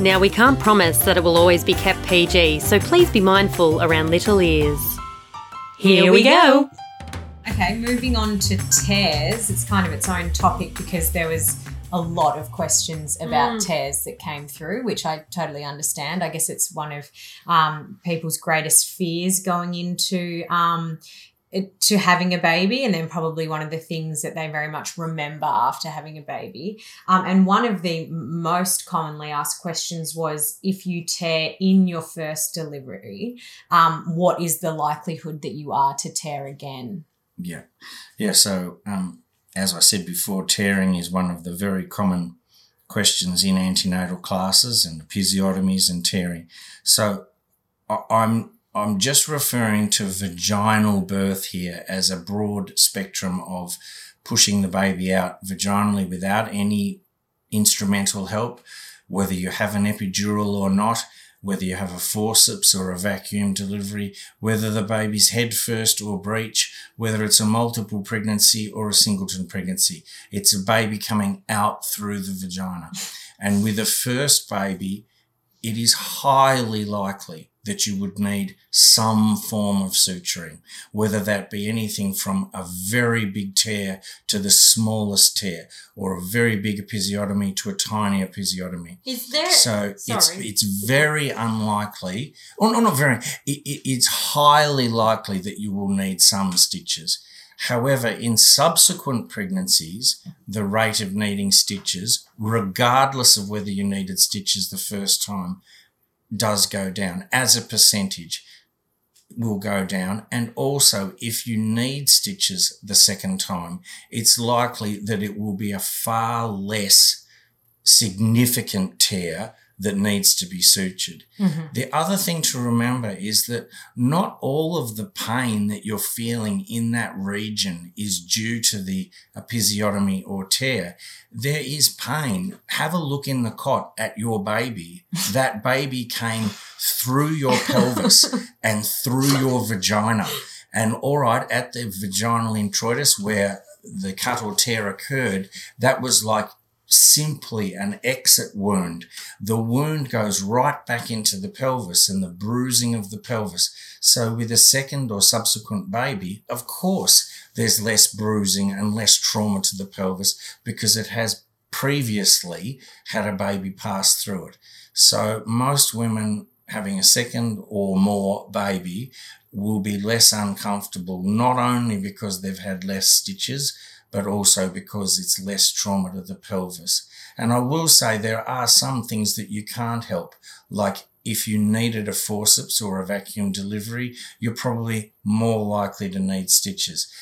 Now, we can't promise that it will always be kept PG, so please be mindful around little ears. Here we go. Okay, moving on to tears. It's kind of its own topic because there was a lot of questions about tears that came through, which I totally understand. I guess it's one of um, people's greatest fears going into um, to having a baby, and then probably one of the things that they very much remember after having a baby. Um, and one of the most commonly asked questions was if you tear in your first delivery, um, what is the likelihood that you are to tear again? Yeah. Yeah. So, um, as I said before, tearing is one of the very common questions in antenatal classes and episiotomies and tearing. So, I'm I'm just referring to vaginal birth here as a broad spectrum of pushing the baby out vaginally without any instrumental help, whether you have an epidural or not, whether you have a forceps or a vacuum delivery, whether the baby's head first or breech, whether it's a multiple pregnancy or a singleton pregnancy. It's a baby coming out through the vagina. And with a first baby, it is highly likely that you would need some form of suturing, whether that be anything from a very big tear to the smallest tear, or a very big episiotomy to a tiny episiotomy. Is there? So it's Sorry. it's very unlikely, or no, not very. It, it, it's highly likely that you will need some stitches. However, in subsequent pregnancies, the rate of needing stitches, regardless of whether you needed stitches the first time, does go down as a percentage will go down. And also if you need stitches the second time it's likely that it will be a far less significant tear that needs to be sutured. Mm-hmm. The other thing to remember is that not all of the pain that you're feeling in that region is due to the episiotomy or tear. There is pain. Have a look in the cot at your baby. That baby came through your pelvis and through your vagina. And all right, at the vaginal introitus where the cut or tear occurred, that was like simply an exit wound. The wound goes right back into the pelvis and the bruising of the pelvis. So with a second or subsequent baby, of course, there's less bruising and less trauma to the pelvis because it has previously had a baby pass through it. So most women having a second or more baby will be less uncomfortable, not only because they've had less stitches, but also because it's less trauma to the pelvis. And I will say there are some things that you can't help, like if you needed a forceps or a vacuum delivery, you're probably more likely to need stitches.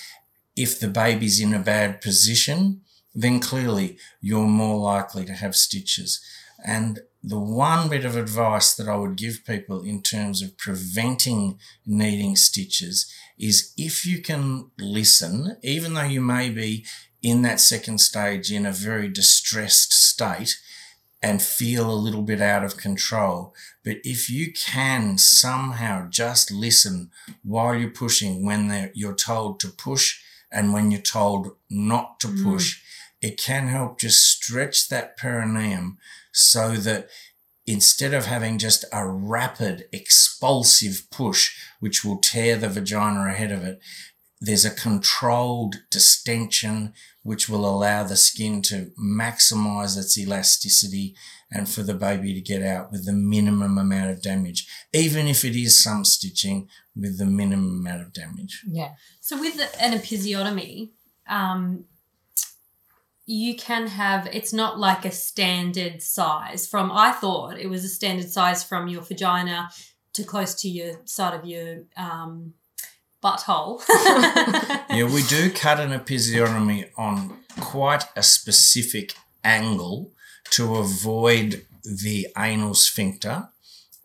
If the baby's in a bad position, then clearly you're more likely to have stitches. And the one bit of advice that I would give people in terms of preventing needing stitches is if you can listen, even though you may be in that second stage in a very distressed state and feel a little bit out of control, but if you can somehow just listen while you're pushing when you're told to push and when you're told not to mm. push, it can help just stretch that perineum so that instead of having just a rapid expulsive push, which will tear the vagina ahead of it, there's a controlled distension which will allow the skin to maximize its elasticity and for the baby to get out with the minimum amount of damage, even if it is some stitching with the minimum amount of damage. Yeah. So with an episiotomy, um, you can have it's not like a standard size from I thought it was a standard size from your vagina to close to your side of your um, butthole. Yeah, we do cut an episiotomy on quite a specific angle to avoid the anal sphincter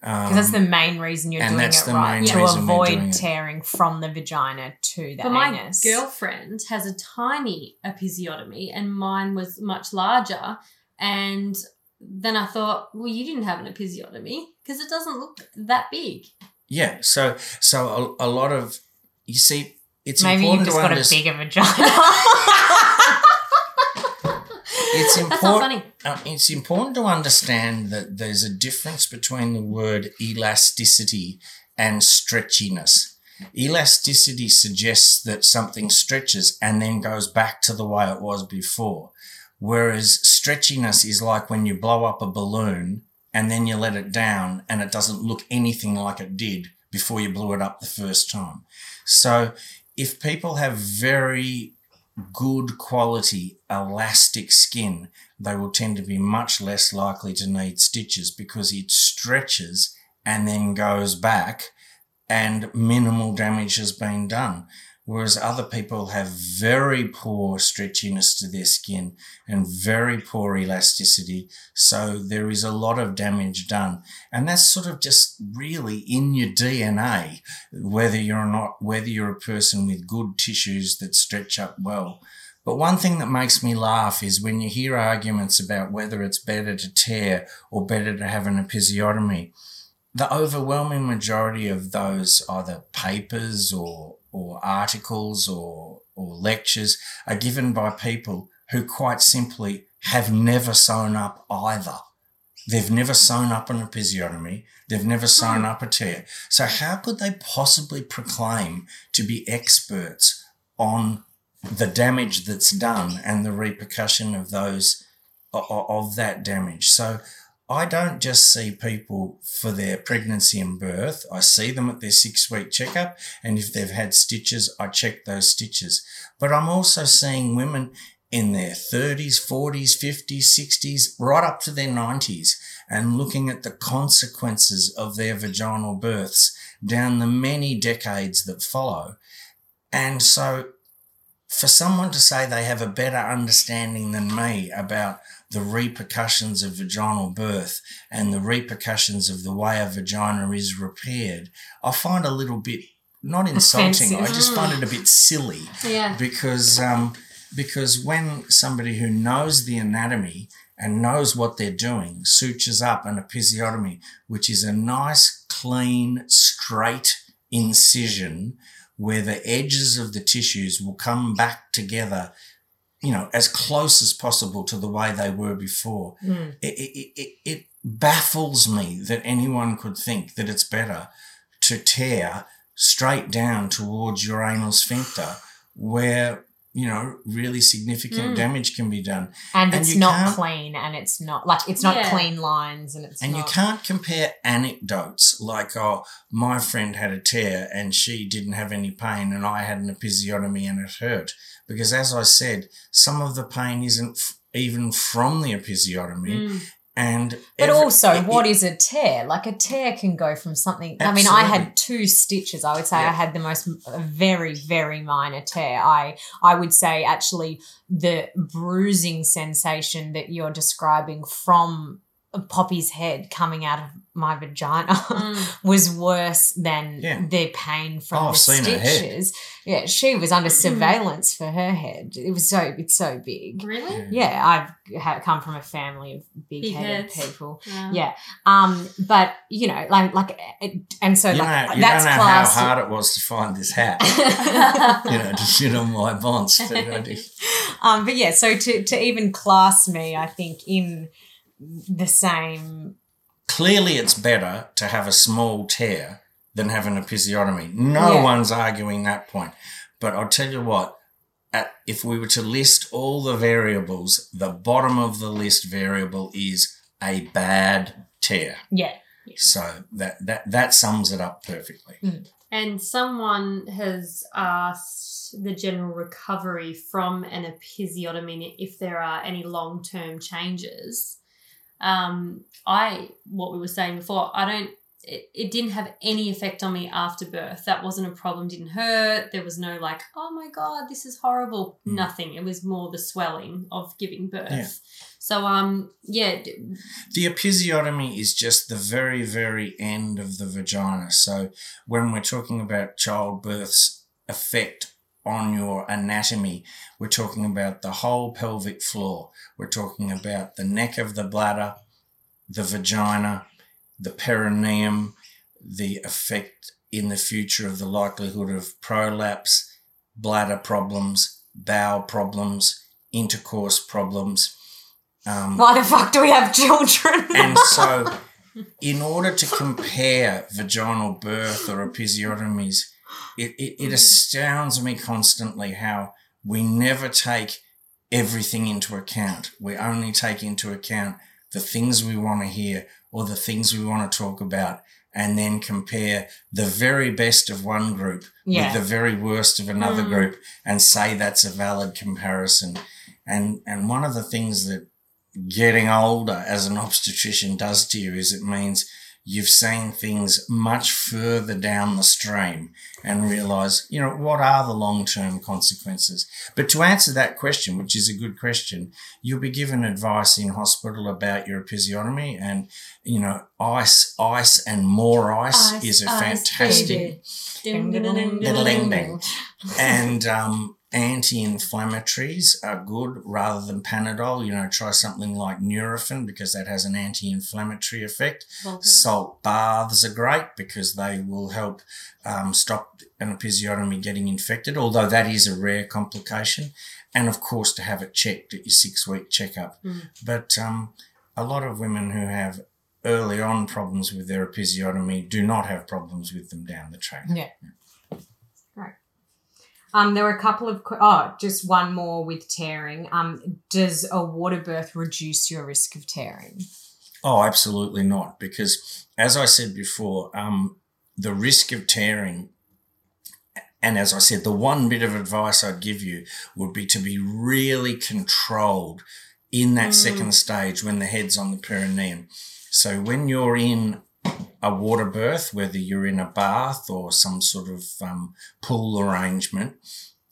Because that's the um, main reason you're and doing that's it the right main to reason doing avoid it. tearing from the vagina to the But my girlfriend has a tiny episiotomy, and mine was much larger. And then I thought, well, you didn't have an episiotomy because it doesn't look that big. Yeah. So so a, a lot of you see, it's Maybe you've just to got a bigger vagina. It's important. Uh, it's important to understand that there's a difference between the word elasticity and stretchiness. Elasticity suggests that something stretches and then goes back to the way it was before. Whereas stretchiness is like when you blow up a balloon and then you let it down and it doesn't look anything like it did before you blew it up the first time. So if people have very good quality elastic skin, they will tend to be much less likely to need stitches because it stretches and then goes back and minimal damage has been done. Whereas other people have very poor stretchiness to their skin and very poor elasticity. So there is a lot of damage done. And that's sort of just really in your DNA, whether you're not, whether you're a person with good tissues that stretch up well. But one thing that makes me laugh is when you hear arguments about whether it's better to tear or better to have an episiotomy. The overwhelming majority of those either papers or, or articles or, or lectures are given by people who quite simply have never sewn up either. They've never sewn up an episiotomy. They've never sewn hmm. up a tear. So how could they possibly proclaim to be experts on the damage that's done and the repercussion of those of that damage? So I don't just see people for their pregnancy and birth. I see them at their six week checkup. And if they've had stitches, I check those stitches. But I'm also seeing women in their 30s, 40s, 50s, 60s, right up to their 90s, and looking at the consequences of their vaginal births down the many decades that follow. And so, for someone to say they have a better understanding than me about the repercussions of vaginal birth and the repercussions of the way a vagina is repaired, I find a little bit not insulting. I just find it a bit silly Yeah. because um, because when somebody who knows the anatomy and knows what they're doing sutures up an episiotomy, which is a nice, clean, straight incision where the edges of the tissues will come back together, you know, as close as possible to the way they were before. Mm. It, it, it, it baffles me that anyone could think that it's better to tear straight down towards your anal sphincter where you know really significant Mm. damage can be done And, And it's not can't- clean and it's not like it's not Yeah. clean lines and it's and not you can't compare anecdotes like oh my friend had a tear and she didn't have any pain and i had an episiotomy and it hurt because as i said some of the pain isn't f- even from the episiotomy Mm. and But every- also, it- what it- is a tear? Like a tear can go from something. I mean, I had two stitches. I would say Yeah. I had the most a very, very minor tear. I I would say actually the bruising sensation that you're describing from Poppy's head coming out of my vagina Mm. was worse than Yeah. the pain from Oh, the I've her head. stitches. Yeah, she was under surveillance for her head. It was so it's so big. Really? Yeah, I've ha- come from a family of Big big-headed heads. people. Yeah. Yeah. Um, but you know, like like and so you, know, like you that's don't know class. how hard it was to find this hat you know to sit on my bonds but um, but yeah, so to to even class me, I think in the same. clearly it's better to have a small tear than have an episiotomy. No Yeah. one's arguing that point. But I'll tell you what, at, if we were to list all the variables, the bottom of the list variable is a bad tear. Yeah. So that, that, that sums it up perfectly. Mm. And someone has asked the general recovery from an episiotomy if there are any long term changes. Um, I what we were saying before, I don't it, it didn't have any effect on me after birth. That wasn't a problem, didn't hurt. There was no like, oh my God, this is horrible. Mm. Nothing. It was more the swelling of giving birth. Yeah. So, um, yeah, The episiotomy is just the very, very end of the vagina. So when we're talking about childbirth's effect on your anatomy, we're talking about the whole pelvic floor. We're talking about the neck of the bladder, the vagina, the perineum, the effect in the future of the likelihood of prolapse, bladder problems, bowel problems, intercourse problems. Um, Why the fuck do we have children? and so, in order to compare vaginal birth or episiotomies, it, it, it astounds me constantly how we never take everything into account. We only take into account the things we want to hear or the things we want to talk about and then compare the very best of one group Yeah. with the very worst of another Mm. group and say that's a valid comparison. And and one of the things that getting older as an obstetrician does to you is it means you've seen things much further down the stream and realize, you know, what are the long term consequences? But to answer that question, which is a good question, you'll be given advice in hospital about your episiotomy and, you know, ice, ice and more ice, Ice, is a ice, fantastic. Ding, ding, ding. and um, anti-inflammatories are good rather than Panadol. You know, try something like Nurofen because that has an anti-inflammatory effect. Well done. Salt baths are great because they will help um, stop an episiotomy getting infected, although that is a rare complication. And of course, to have it checked at your six-week checkup. Mm. But um, a lot of women who have early on problems with their episiotomy do not have problems with them down the track. Yeah. Right. Um, there were a couple of oh, just one more with tearing. Um, does a water birth reduce your risk of tearing? Oh, absolutely not. Because as I said before, um, the risk of tearing, and as I said, the one bit of advice I'd give you would be to be really controlled in that Mm. second stage when the head's on the perineum. So when you're in a water birth, whether you're in a bath or some sort of um, pool arrangement,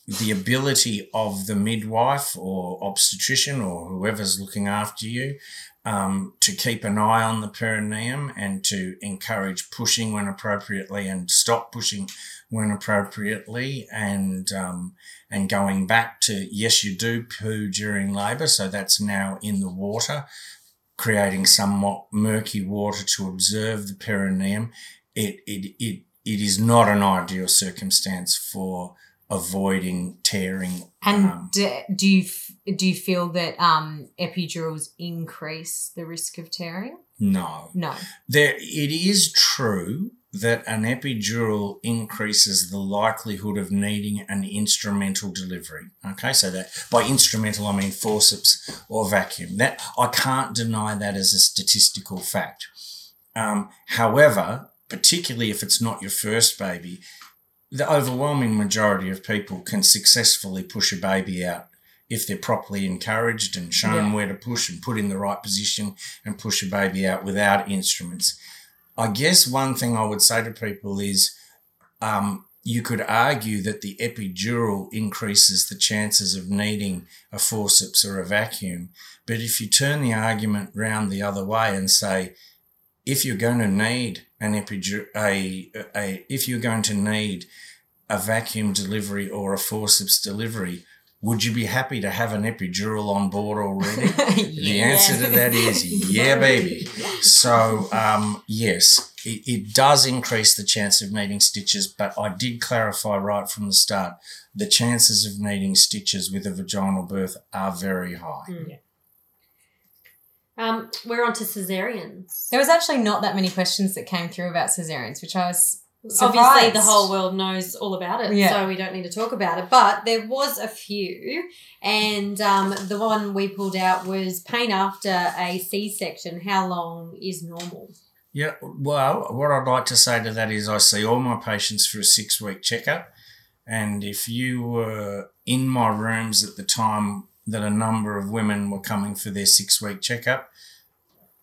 the ability of the midwife or obstetrician or whoever's looking after you um, to keep an eye on the perineum and to encourage pushing when appropriately and stop pushing when appropriately and um, and going back to yes you do poo during labour so that's now in the water creating somewhat murky water to observe the perineum it it it, it is not an ideal circumstance for avoiding tearing And um, do, do you f- do you feel that um, epidurals increase the risk of tearing? no No. There, it is true that an epidural increases the likelihood of needing an instrumental delivery. Okay, so that by instrumental I mean forceps or vacuum. That I can't deny that as a statistical fact. Um, however, particularly if it's not your first baby, the overwhelming majority of people can successfully push a baby out if they're properly encouraged and shown Yeah. where to push and put in the right position and push a baby out without instruments. I guess one thing I would say to people is um, you could argue that the epidural increases the chances of needing a forceps or a vacuum. But if you turn the argument round the other way and say, if you're going to need an epidural, a, a, if you're going to need a vacuum delivery or a forceps delivery, would you be happy to have an epidural on board already? The answer to that is yeah, baby. So, um, yes, it, it does increase the chance of needing stitches, but I did clarify right from the start the chances of needing stitches with a vaginal birth are very high. Mm. Um, we're on to cesareans. There was actually not that many questions that came through about cesareans, which I was Obviously, surprised. the whole world knows all about it, Yeah. so we don't need to talk about it. But there was a few, and um, the one we pulled out was pain after a C-section. How long is normal? Yeah, well, what I'd like to say to that is I see all my patients for a six week checkup. And if you were in my rooms at the time that a number of women were coming for their six week checkup,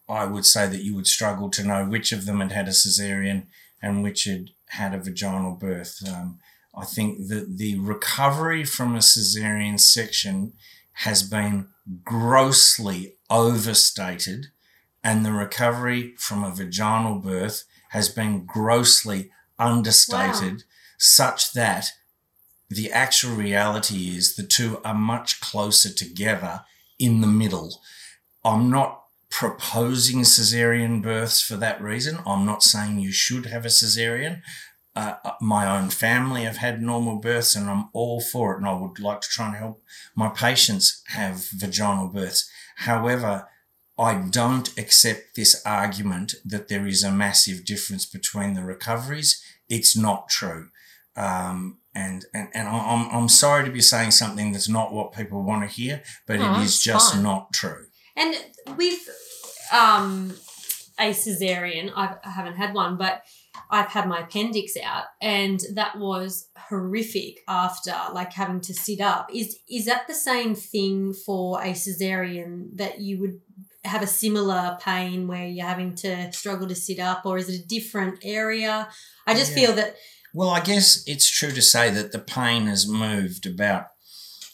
I would say that you would struggle to know which of them had had a cesarean and which had had a vaginal birth. Um, I think that the recovery from a cesarean section has been grossly overstated, and the recovery from a vaginal birth has been grossly understated, wow. such that the actual reality is the two are much closer together in the middle. I'm not proposing cesarean births for that reason. I'm not saying you should have a cesarean. Uh, uh, my own family have had normal births and I'm all for it. And I would like to try and help my patients have vaginal births. However, I don't accept this argument that there is a massive difference between the recoveries. It's not true. Um, and, and, and I'm, I'm sorry to be saying something that's not what people want to hear, but oh, it is just fine. not true. And with um, a cesarean, I've, I haven't had one, but I've had my appendix out, and that was horrific after like having to sit up. Is is that the same thing for a cesarean that you would have a similar pain where you're having to struggle to sit up, or is it a different area? I just yeah. feel that. Well, I guess it's true to say that the pain has moved about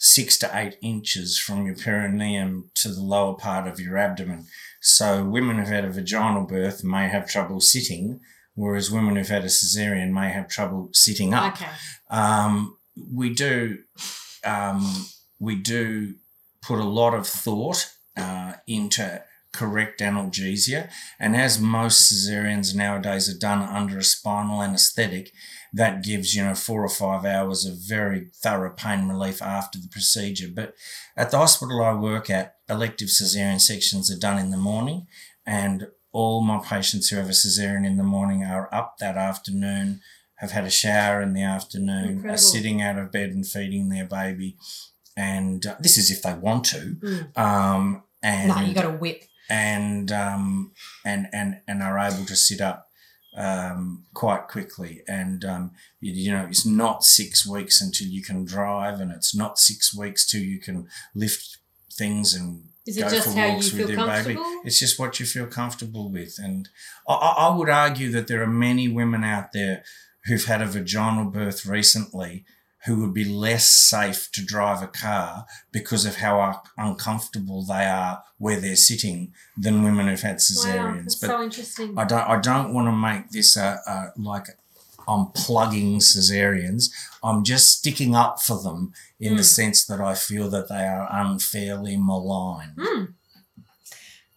six to eight inches from your perineum to the lower part of your abdomen. So women who've had a vaginal birth may have trouble sitting, whereas women who've had a cesarean may have trouble sitting up. Okay. Um, we do um, we do put a lot of thought uh, into correct analgesia, and as most cesareans nowadays are done under a spinal anaesthetic, that gives, you know, four or five hours of very thorough pain relief after the procedure. But at the hospital I work at, elective cesarean sections are done in the morning, and all my patients who have a cesarean in the morning are up that afternoon, have had a shower in the afternoon, Incredible. are sitting out of bed and feeding their baby. And uh, this is if they want to. Mm. Um, and no, you got to whip. And um, and and and are able to sit up um, quite quickly. And, um, you, you, know, it's not six weeks until you can drive, and it's not six weeks till you can lift things and Is go for walks with your baby. It's just what you feel comfortable with. And I, I would argue that there are many women out there who've had a vaginal birth recently who would be less safe to drive a car because of how uncomfortable they are where they're sitting than women who've had cesareans. Wow, but so interesting. I don't. I don't want to make this a, a like I'm plugging cesareans. I'm just sticking up for them in mm. the hmm. sense that I feel that they are unfairly maligned. Mm.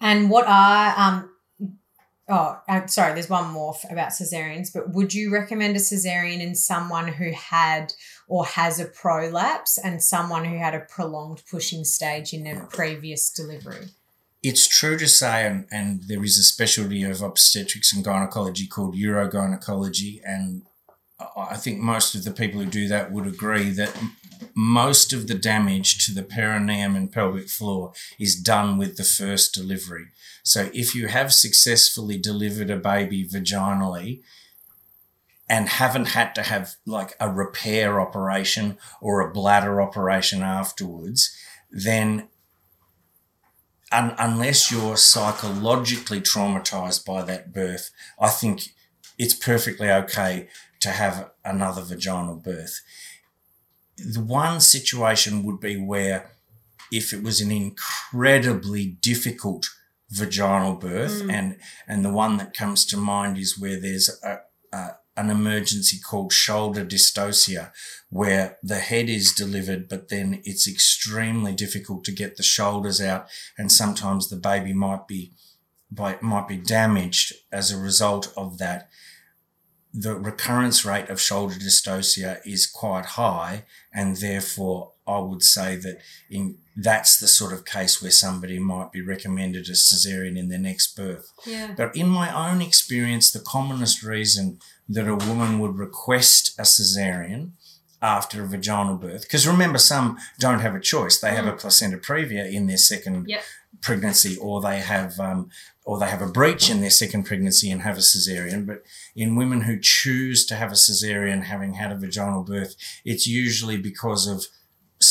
And what are um Oh, I'm uh, sorry. There's one more about cesareans, but would you recommend a cesarean in someone who had or has a prolapse and someone who had a prolonged pushing stage in a previous delivery? It's true to say, and, and there is a specialty of obstetrics and gynecology called urogynecology, and I think most of the people who do that would agree that most of the damage to the perineum and pelvic floor is done with the first delivery. So if you have successfully delivered a baby vaginally and haven't had to have like a repair operation or a bladder operation afterwards, then un- unless you're psychologically traumatized by that birth, I think it's perfectly okay to have another vaginal birth. The one situation would be where if it was an incredibly difficult vaginal birth mm. and and the one that comes to mind is where there's a, a an emergency called shoulder dystocia, where the head is delivered, but then it's extremely difficult to get the shoulders out, and sometimes the baby might be might be damaged as a result of that. The recurrence rate of shoulder dystocia is quite high, and therefore I would say that in that's the sort of case where somebody might be recommended a cesarean in their next birth. Yeah. But in my own experience, the commonest reason that a woman would request a cesarean after a vaginal birth, because remember, some don't have a choice; they have a mm. placenta previa in their second yep. pregnancy, or they have um, or they have a breech in their second pregnancy and have a cesarean. But in women who choose to have a cesarean having had a vaginal birth, it's usually because of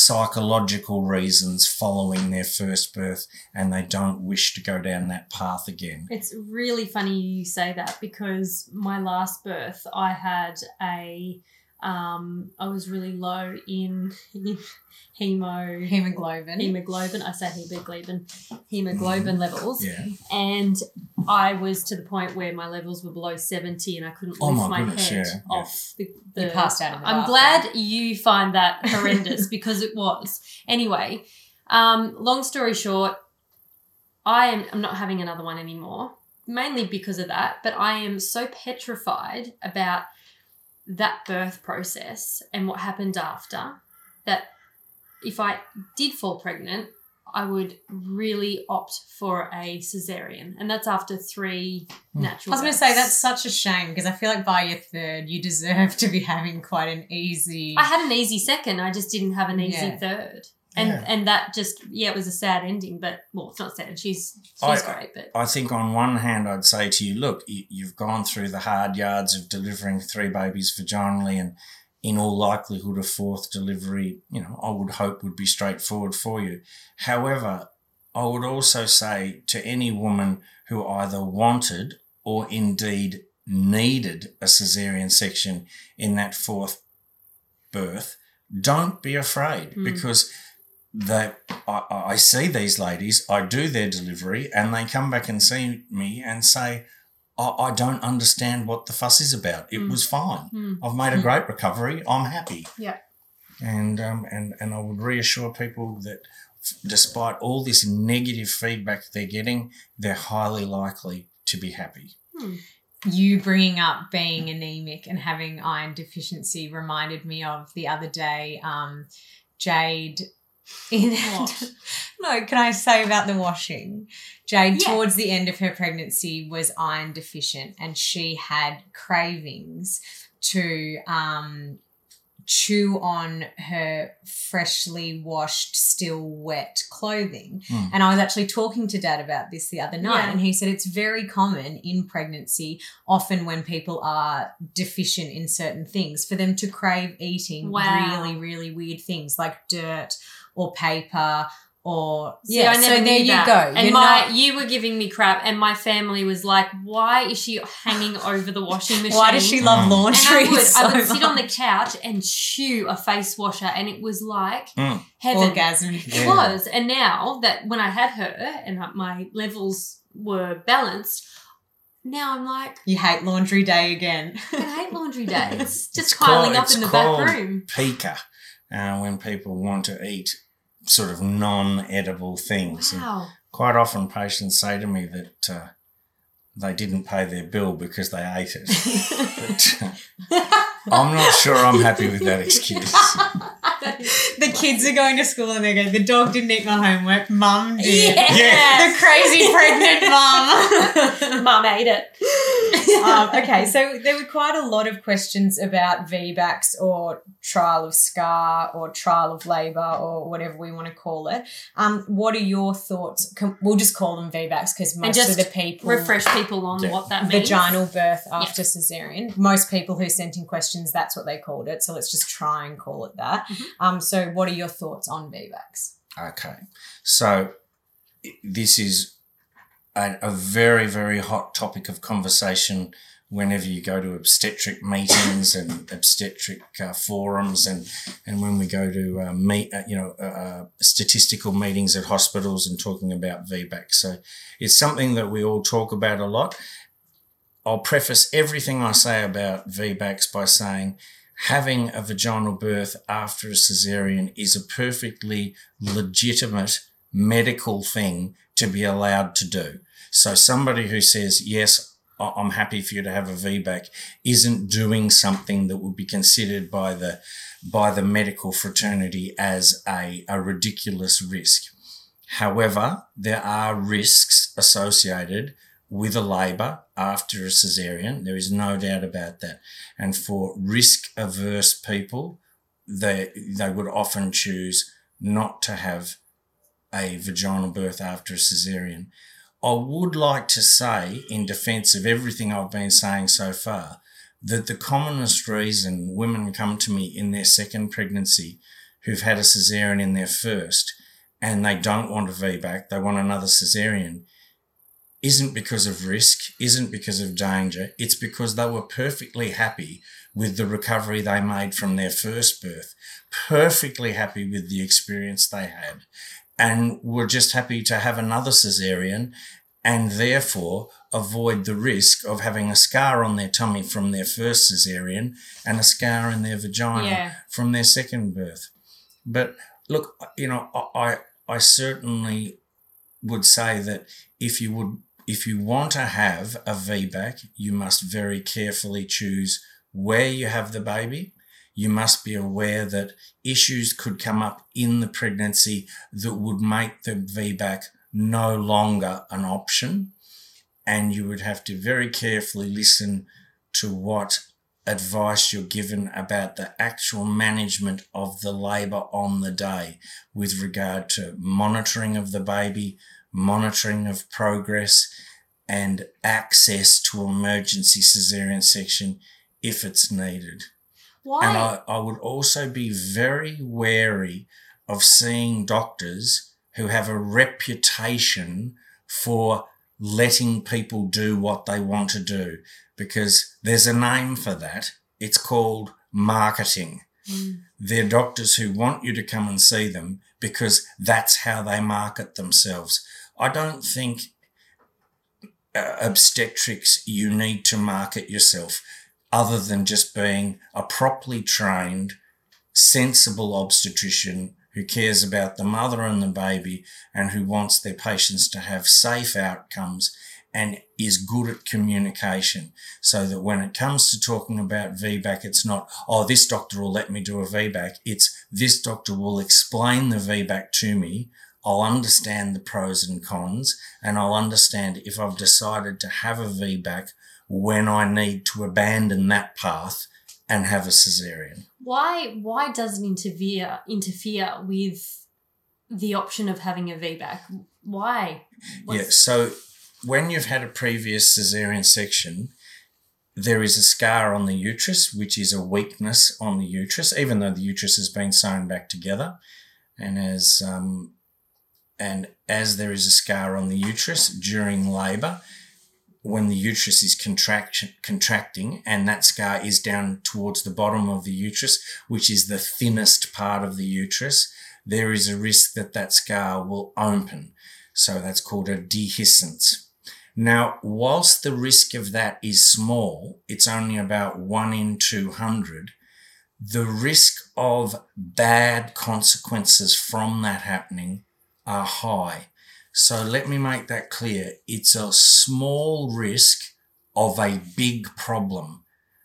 psychological reasons following their first birth and they don't wish to go down that path again. It's really funny you say that because my last birth, I had a, um, I was really low in, in hemo Hemoglobin. hemoglobin. I say hemoglobin, hemoglobin levels, Yeah. and I was to the point where my levels were below seventy, and I couldn't Oh lift my my goodness, head yeah, yeah. off the. the You passed out I'm glad you find that horrendous because it was. Anyway, um, long story short, I am. I'm not having another one anymore, mainly because of that. But I am so petrified about that birth process and what happened after that if I did fall pregnant, I would really opt for a cesarean, and that's after three Hmm. natural. I was going to say that's such a shame because I feel like by your third, you deserve to be having quite an easy. I had an easy second. I just didn't have an easy Yeah. third, and Yeah. and that just yeah, it was a sad ending. But well, it's not sad. She's she's I- great, but I think on one hand, I'd say to you, look, you, you've gone through the hard yards of delivering three babies vaginally, and in all likelihood, a fourth delivery, you know, I would hope would be straightforward for you. However, I would also say to any woman who either wanted or indeed needed a cesarean section in that fourth birth, don't be afraid Mm. because that I, I see these ladies, I do their delivery, and they come back and see me and say, I, I don't understand what the fuss is about. It Mm. was fine. Hmm. I've made a Mm. great recovery. I'm happy. Yeah. And um and and I would reassure people that despite all this negative feedback they're getting, they're highly likely to be happy. you bringing up being anemic and having iron deficiency reminded me of the other day um jade in What? no can i say about the washing jade Yeah. towards the end of her pregnancy was iron deficient and she had cravings to um chew on her freshly washed still wet clothing Mm. and I was actually talking to dad about this the other night, Yeah. and he said it's very common in pregnancy, often when people are deficient in certain things, for them to crave eating Wow. really, really weird things like dirt or paper or See, yeah. I never so knew there you that. go. And You're my not- you were giving me crap, and my family was like, "Why is she hanging over the washing machine?" why does she love Mm. laundry? And I would, so I would sit on the couch and chew a face washer, and it was like Mm. heaven. orgasmic. It Yeah. was. And now that when I had her and my levels were balanced, now I'm like, You hate laundry day again. I hate laundry day. It's just It's piling called- up it's in the called back room. Pica, uh, when people want to eat sort of non-edible things. And quite often patients say to me that uh, they didn't pay their bill because they ate it. but uh, I'm not sure I'm happy with that excuse. the kids are going to school and they go, the dog didn't eat my homework, mum did. Yeah. The crazy pregnant mum. Mum ate it. um, okay, so there were quite a lot of questions about VBACs or trial of scar or trial of labour or whatever we want to call it. Um, what are your thoughts? Com- We'll just call them VBACs because most just of the people Refresh people on Yeah. what that means. vaginal birth after cesarean. Most people who sent in questions, that's what they called it. So let's just try and call it that. Mhm. Um, so what are your thoughts on VBACs? Okay. So this is a, a very, very hot topic of conversation whenever you go to obstetric meetings and obstetric uh, forums and, and when we go to uh, meet, uh, you know, uh, uh, statistical meetings at hospitals and talking about VBAC. So it's something that we all talk about a lot. I'll preface everything I say about VBACs by saying having a vaginal birth after a cesarean is a perfectly legitimate medical thing to be allowed to do. So somebody who says, yes, I'm happy for you to have a VBAC isn't doing something that would be considered by the, by the medical fraternity as a, a ridiculous risk. However, there are risks associated with a labour after a cesarean. There is no doubt about that. And for risk averse people, they, they would often choose not to have a vaginal birth after a cesarean. I would like to say, in defence of everything I've been saying so far, that the commonest reason women come to me in their second pregnancy who've had a cesarean in their first and they don't want a VBAC, they want another cesarean, isn't because of risk, isn't because of danger. It's because they were perfectly happy with the recovery they made from their first birth, perfectly happy with the experience they had, and were just happy to have another cesarean and therefore avoid the risk of having a scar on their tummy from their first cesarean and a scar in their vagina Yeah. from their second birth. But look, you know, I I certainly would say that if you would if you want to have a VBAC, you must very carefully choose where you have the baby. You must be aware that issues could come up in the pregnancy that would make the VBAC no longer an option. And you would have to very carefully listen to what advice you're given about the actual management of the labour on the day with regard to monitoring of the baby, monitoring of progress, and access to emergency cesarean section if it's needed. Why? And I, I would also be very wary of seeing doctors who have a reputation for letting people do what they want to do because there's a name for that. It's called marketing. Mm. They're doctors who want you to come and see them because that's how they market themselves. I don't think uh, obstetrics you need to market yourself other than just being a properly trained, sensible obstetrician who cares about the mother and the baby and who wants their patients to have safe outcomes and is good at communication so that when it comes to talking about VBAC, it's not, oh, this doctor will let me do a VBAC. It's this doctor will explain the VBAC to me. I'll understand the pros and cons and I'll understand if I've decided to have a VBAC when I need to abandon that path and have a cesarean. Why? Why does it interfere interfere with the option of having a VBAC? Why? Yeah, so when you've had a previous cesarean section, there is a scar on the uterus, which is a weakness on the uterus, even though the uterus has been sewn back together. And as um, and as there is a scar on the uterus during labour, when the uterus is contraction, contracting and that scar is down towards the bottom of the uterus, which is the thinnest part of the uterus, there is a risk that that scar will open. So that's called a dehiscence. Now, whilst the risk of that is small, it's only about one in 200, the risk of bad consequences from that happening are high. So let me make that clear. It's a small risk of a big problem,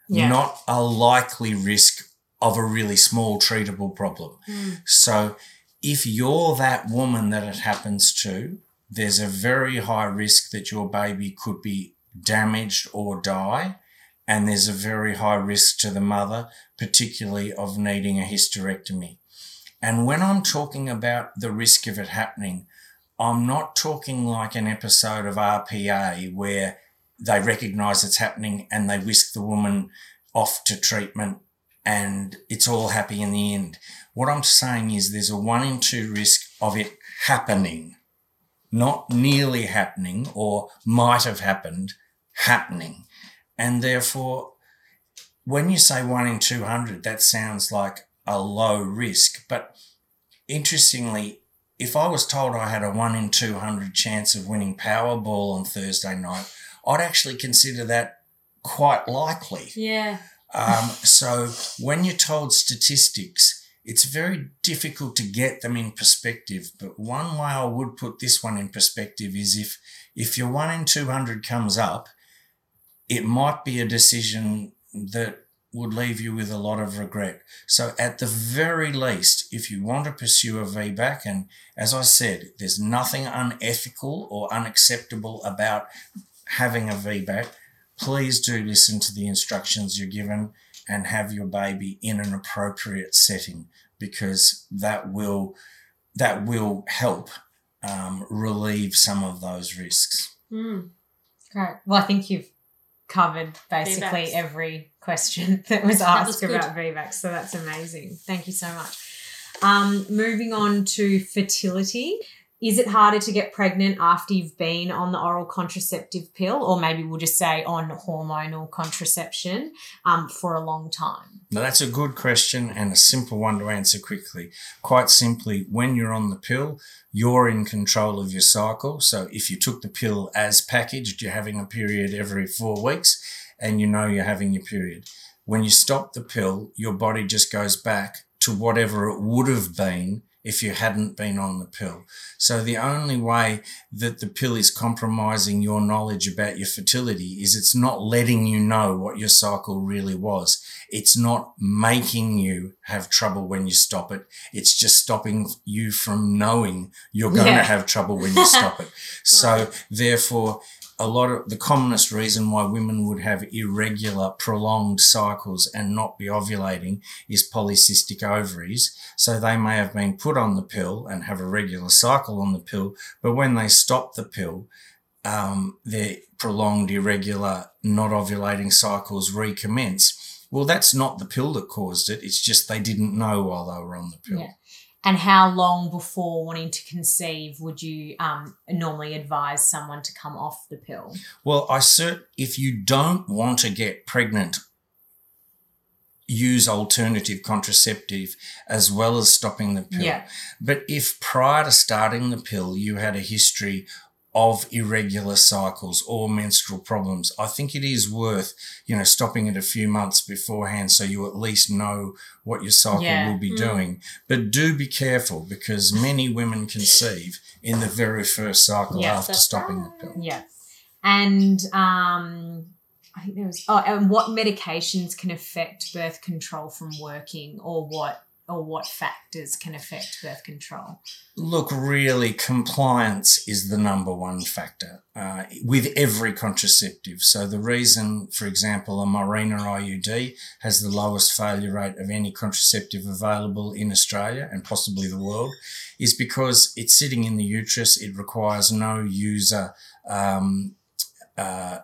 Yeah. not a likely risk of a really small treatable problem. Mm. So if you're that woman that it happens to, there's a very high risk that your baby could be damaged or die. And there's a very high risk to the mother, particularly of needing a hysterectomy. And when I'm talking about the risk of it happening, I'm not talking like an episode of RPA where they recognize it's happening and they whisk the woman off to treatment and it's all happy in the end. What I'm saying is there's a one in two risk of it happening, not nearly happening or might have happened, happening. And therefore, when you say one in 200, that sounds like a low risk. But interestingly, if I was told I had a one in 200 chance of winning Powerball on Thursday night, I'd actually consider that quite likely. Yeah. Um, so when you're told statistics, it's very difficult to get them in perspective. But one way I would put this one in perspective is if if your one in two hundred comes up, it might be a decision that would leave you with a lot of regret. So at the very least, if you want to pursue a VBAC, and as I said, there's nothing unethical or unacceptable about having a VBAC, please do listen to the instructions you're given and have your baby in an appropriate setting because that will that will help um, relieve some of those risks. Mm. Great. Well, I think you've covered basically VBACs. every question that was That was asked good. about VBACs, so that's amazing. Thank you so much. Um, moving on to fertility. Is it harder to get pregnant after you've been on the oral contraceptive pill, or maybe we'll just say on hormonal contraception um, for a long time? Now, that's a good question and a simple one to answer quickly. Quite simply, when you're on the pill, you're in control of your cycle. So if you took the pill as packaged, you're having a period every four weeks and you know you're having your period. When you stop the pill, your body just goes back to whatever it would have been if you hadn't been on the pill. So the only way that the pill is compromising your knowledge about your fertility is it's not letting you know what your cycle really was. It's not making you have trouble when you stop it. It's just stopping you from knowing you're going yeah. to have trouble when you stop it. So therefore, a lot of the commonest reason why women would have irregular, prolonged cycles and not be ovulating is polycystic ovaries. So they may have been put on the pill and have a regular cycle on the pill, but when they stop the pill, um, their prolonged, irregular, not ovulating cycles recommence. Well, that's not the pill that caused it. It's just they didn't know while they were on the pill. Yeah and how long before wanting to conceive would you um, normally advise someone to come off the pill? Well, I cert if you don't want to get pregnant, use alternative contraceptive as well as stopping the pill. Yeah. But if prior to starting the pill you had a history of irregular cycles or menstrual problems. I think it is worth, you know, stopping it a few months beforehand so you at least know what your cycle yeah. will be mm. doing. But do be careful because many women conceive in the very first cycle yes, after stopping right. the pill. Yeah. And um I think there was oh and what medications can affect birth control from working or what or what factors can affect birth control? Look, really, compliance is the number one factor uh, with every contraceptive. So, the reason, for example, a Mirena IUD has the lowest failure rate of any contraceptive available in Australia and possibly the world is because it's sitting in the uterus. It requires no user. Um, uh,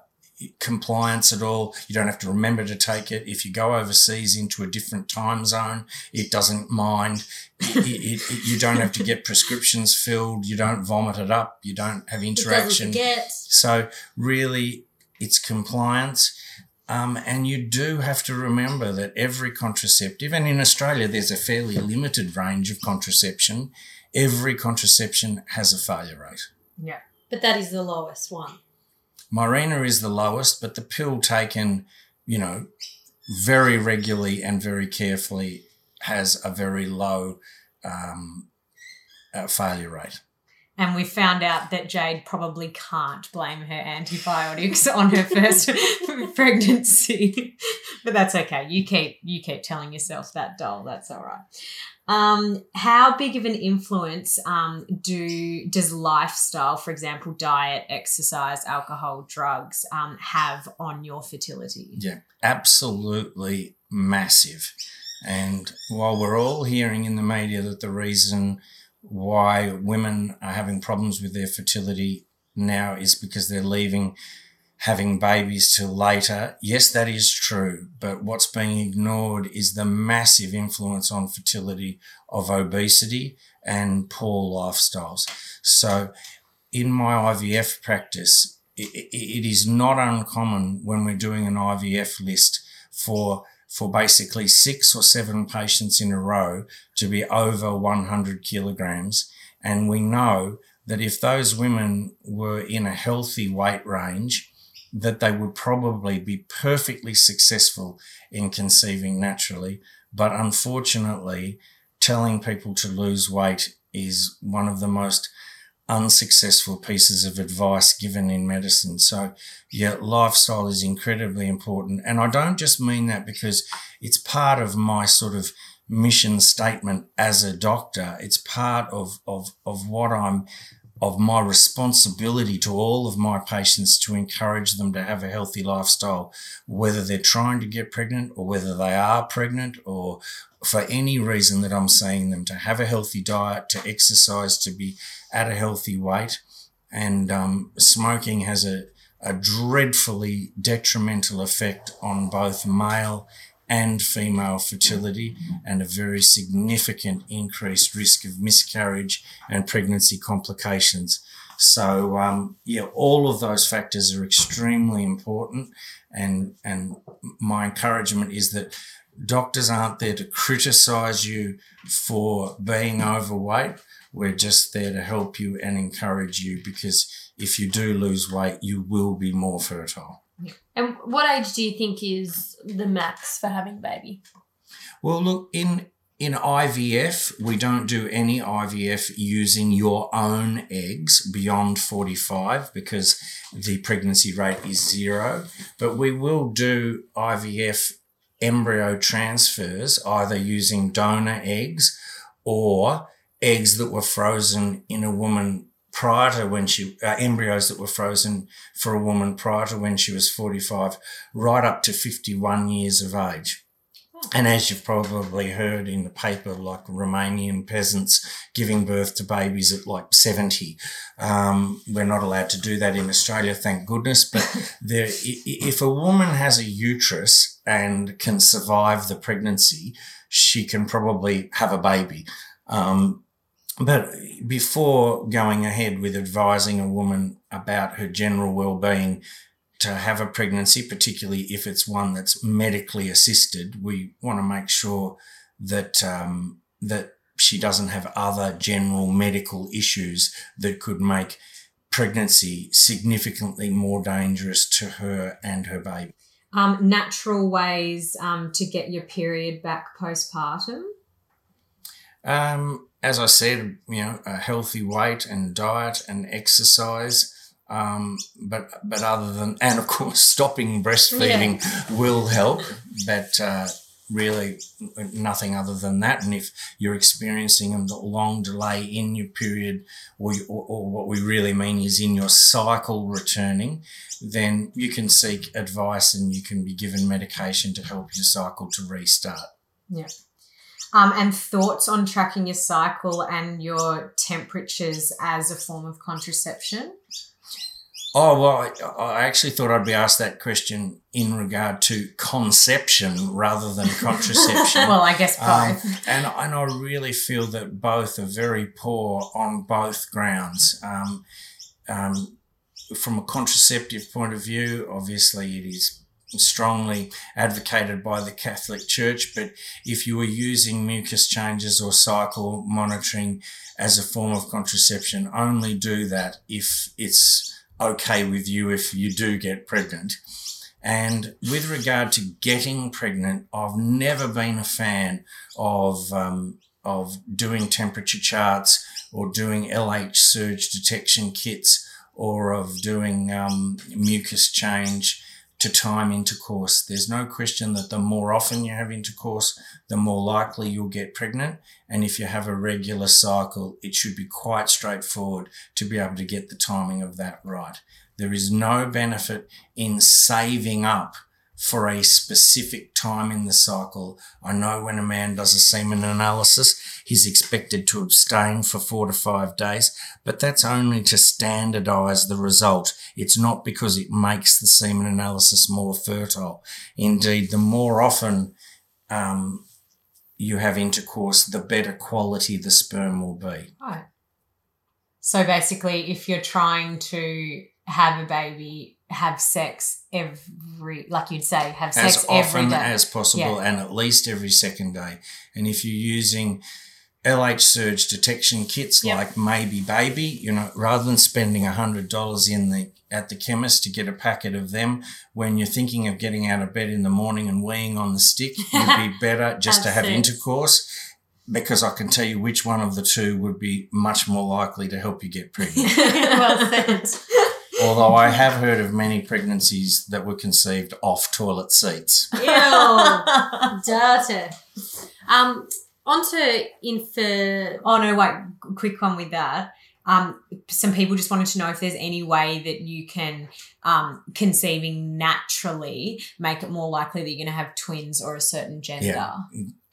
compliance at all. You don't have to remember to take it. If you go overseas into a different time zone, it doesn't mind. it, it, it, you don't have to get prescriptions filled. You don't vomit it up. You don't have interaction. So really, it's compliance. Um, and you do have to remember that every contraceptive, and in Australia, there's a fairly limited range of contraception. Every contraception has a failure rate. Yeah. But that is the lowest one. Mirena is the lowest, but the pill taken, you know, very regularly and very carefully has a very low um, uh, failure rate. And we found out that Jade probably can't blame her antibiotics on her first pregnancy, but that's okay. You keep you keep telling yourself that, doll. That's all right. Um, how big of an influence um, do does lifestyle, for example, diet, exercise, alcohol, drugs, um, have on your fertility? Yeah, absolutely massive. And while we're all hearing in the media that the reason why women are having problems with their fertility now is because they're leaving having babies till later. Yes, that is true. But what's being ignored is the massive influence on fertility of obesity and poor lifestyles. So in my IVF practice, it, it is not uncommon when we're doing an IVF list for for basically six or seven patients in a row to be over 100 kilograms. And we know that if those women were in a healthy weight range, that they would probably be perfectly successful in conceiving naturally. But unfortunately, telling people to lose weight is one of the most unsuccessful pieces of advice given in medicine. So, yeah, lifestyle is incredibly important. And I don't just mean that because it's part of my sort of mission statement as a doctor. It's part of, of, of what I'm of my responsibility to all of my patients to encourage them to have a healthy lifestyle, whether they're trying to get pregnant or whether they are pregnant or for any reason that I'm seeing them to have a healthy diet, to exercise, to be at a healthy weight. And um, smoking has a, a dreadfully detrimental effect on both male and female fertility and a very significant increased risk of miscarriage and pregnancy complications. So, um, yeah, all of those factors are extremely important. And, and my encouragement is that doctors aren't there to criticize you for being overweight. We're just there to help you and encourage you because if you do lose weight, you will be more fertile. And what age do you think is the max for having a baby? Well, look, in in IVF, we don't do any IVF using your own eggs beyond 45 because the pregnancy rate is zero. But we will do IVF embryo transfers either using donor eggs or eggs that were frozen in a woman prior to when she uh, embryos that were frozen for a woman prior to when she was 45 right up to 51 years of age and as you've probably heard in the paper, like Romanian peasants giving birth to babies at like 70. Um, we're not allowed to do that in Australia, thank goodness. But there, if a woman has a uterus and can survive the pregnancy, she can probably have a baby. Um, but before going ahead with advising a woman about her general well-being, to have a pregnancy, particularly if it's one that's medically assisted, we want to make sure that um, that she doesn't have other general medical issues that could make pregnancy significantly more dangerous to her and her baby. Um, natural ways um, to get your period back postpartum. Um, as I said, you know, a healthy weight and diet and exercise um, but but other than and of course stopping breastfeeding yeah. will help, but uh, really nothing other than that. And if you're experiencing a long delay in your period, or, or, or what we really mean is in your cycle returning, then you can seek advice and you can be given medication to help your cycle to restart. Yeah. Um, and thoughts on tracking your cycle and your temperatures as a form of contraception? Oh, well, I, I, actually thought I'd be asked that question in regard to conception rather than contraception. well, I guess um, both. Um, and, and I really feel that both are very poor on both grounds. Um, um, from a contraceptive point of view, obviously it is strongly advocated by the Catholic Church, but if you are using mucus changes or cycle monitoring as a form of contraception, only do that if it's okay with you if you do get pregnant. And with regard to getting pregnant, I've never been a fan of um, of doing temperature charts or doing LH surge detection kits or of doing um, mucus change to time intercourse. There's no question that the more often you have intercourse, the more likely you'll get pregnant. And if you have a regular cycle, it should be quite straightforward to be able to get the timing of that right. There is no benefit in saving up for a specific time in the cycle. I know when a man does a semen analysis, he's expected to abstain for four to five days, but that's only to standardize the result. It's not because it makes the semen analysis more fertile. Indeed, the more often um, you have intercourse, the better quality the sperm will be. Right. So basically, if you're trying to have a baby have sex every, like you'd say, have sex as often as possible yeah. and at least every second day. And if you're using LH surge detection kits yep. like Maybe Baby, you know, rather than spending a hundred dollars in the at the chemist to get a packet of them, when you're thinking of getting out of bed in the morning and weeing on the stick, you'd be better just to have intercourse because I can tell you which one of the two would be much more likely to help you get pregnant. well said. Although I have heard of many pregnancies that were conceived off toilet seats. Ew, dirty. Um, on to infer. Oh no, wait, quick one with that. Um, some people just wanted to know if there's any way that you can um, conceiving naturally make it more likely that you're going to have twins or a certain gender. Yeah.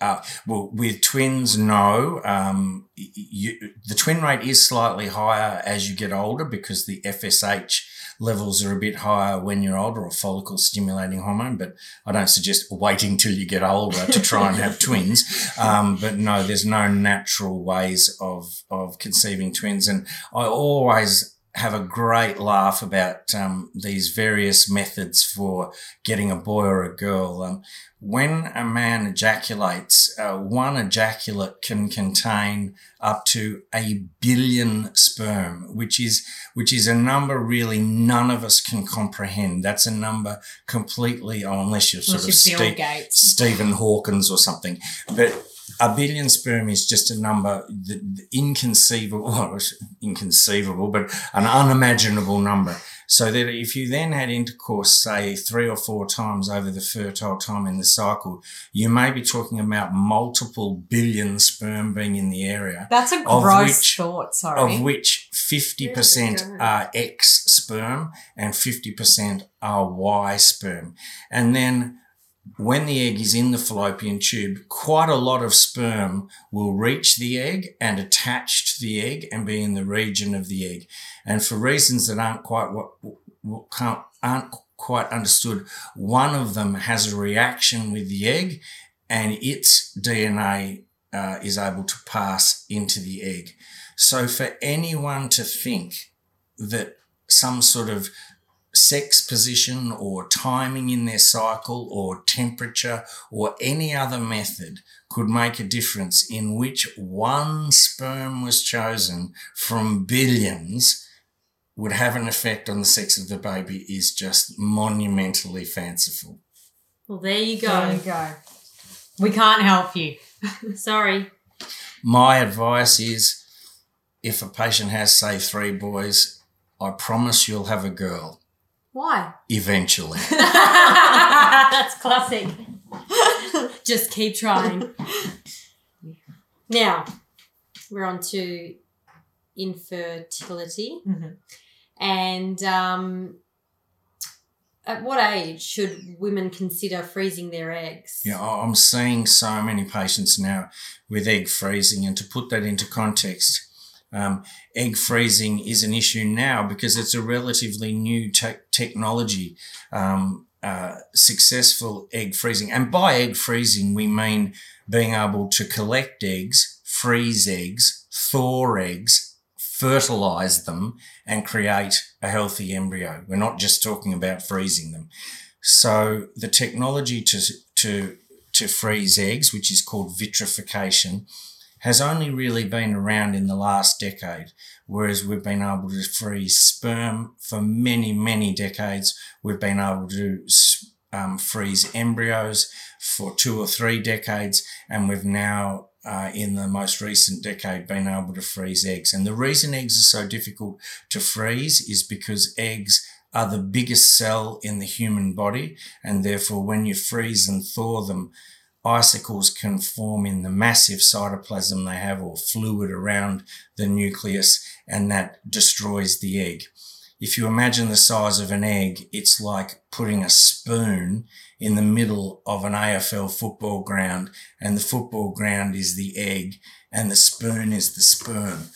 Uh, well, with twins, no. Um, you, the twin rate is slightly higher as you get older because the FSH levels are a bit higher when you're older or follicle stimulating hormone, but I don't suggest waiting till you get older to try and have twins. Um, but no, there's no natural ways of, of conceiving twins. And I always have a great laugh about um, these various methods for getting a boy or a girl. Um, when a man ejaculates, uh, one ejaculate can contain up to a billion sperm, which is which is a number really none of us can comprehend. That's a number completely, oh, unless you're sort Unless of you're Ste-. Stephen Hawkins or something, but a billion sperm is just a number that inconceivable, well, inconceivable, but an unimaginable number. So that if you then had intercourse, say three or four times over the fertile time in the cycle, you may be talking about multiple billion sperm being in the area, That's a gross which- thought. Sorry. of which 50% are X sperm and 50% are Y sperm. And then when the egg is in the fallopian tube, quite a lot of sperm will reach the egg and attach to the egg and be in the region of the egg. And for reasons that aren't quite what, aren't quite understood, one of them has a reaction with the egg and its DNA uh, is able to pass into the egg. So for anyone to think that some sort of sex position or timing in their cycle or temperature or any other method could make a difference in which one sperm was chosen from billions would have an effect on the sex of the baby is just monumentally fanciful. Well, there you there you go. go. We can't help you. Sorry. My advice is if a patient has, say, three boys, I promise you'll have a girl Why? eventually. That's classic. Just keep trying. Now, we're on to infertility. Mhm. And um, at what age should women consider freezing their eggs? Yeah, I'm seeing so many patients now with egg freezing, and to put that into context, um, egg freezing is an issue now because it's a relatively new te- technology. Um, uh, successful egg freezing, and by egg freezing we mean being able to collect eggs, freeze eggs, thaw eggs, fertilize them, and create a healthy embryo. We're not just talking about freezing them. So the technology to to to freeze eggs, which is called vitrification, has only really been around in the last decade. Whereas we've been able to freeze sperm for many, many decades. We've been able to um, freeze embryos for two or three decades, and we've now, uh, in the most recent decade, been able to freeze eggs. And the reason eggs are so difficult to freeze is because eggs are the biggest cell in the human body, and therefore, when you freeze and thaw them, icicles can form in the massive cytoplasm they have or fluid around the nucleus, and that destroys the egg. If you imagine the size of an egg, it's like putting a spoon in the middle of an AFL football ground, and the football ground is the egg, and the spoon is the sperm.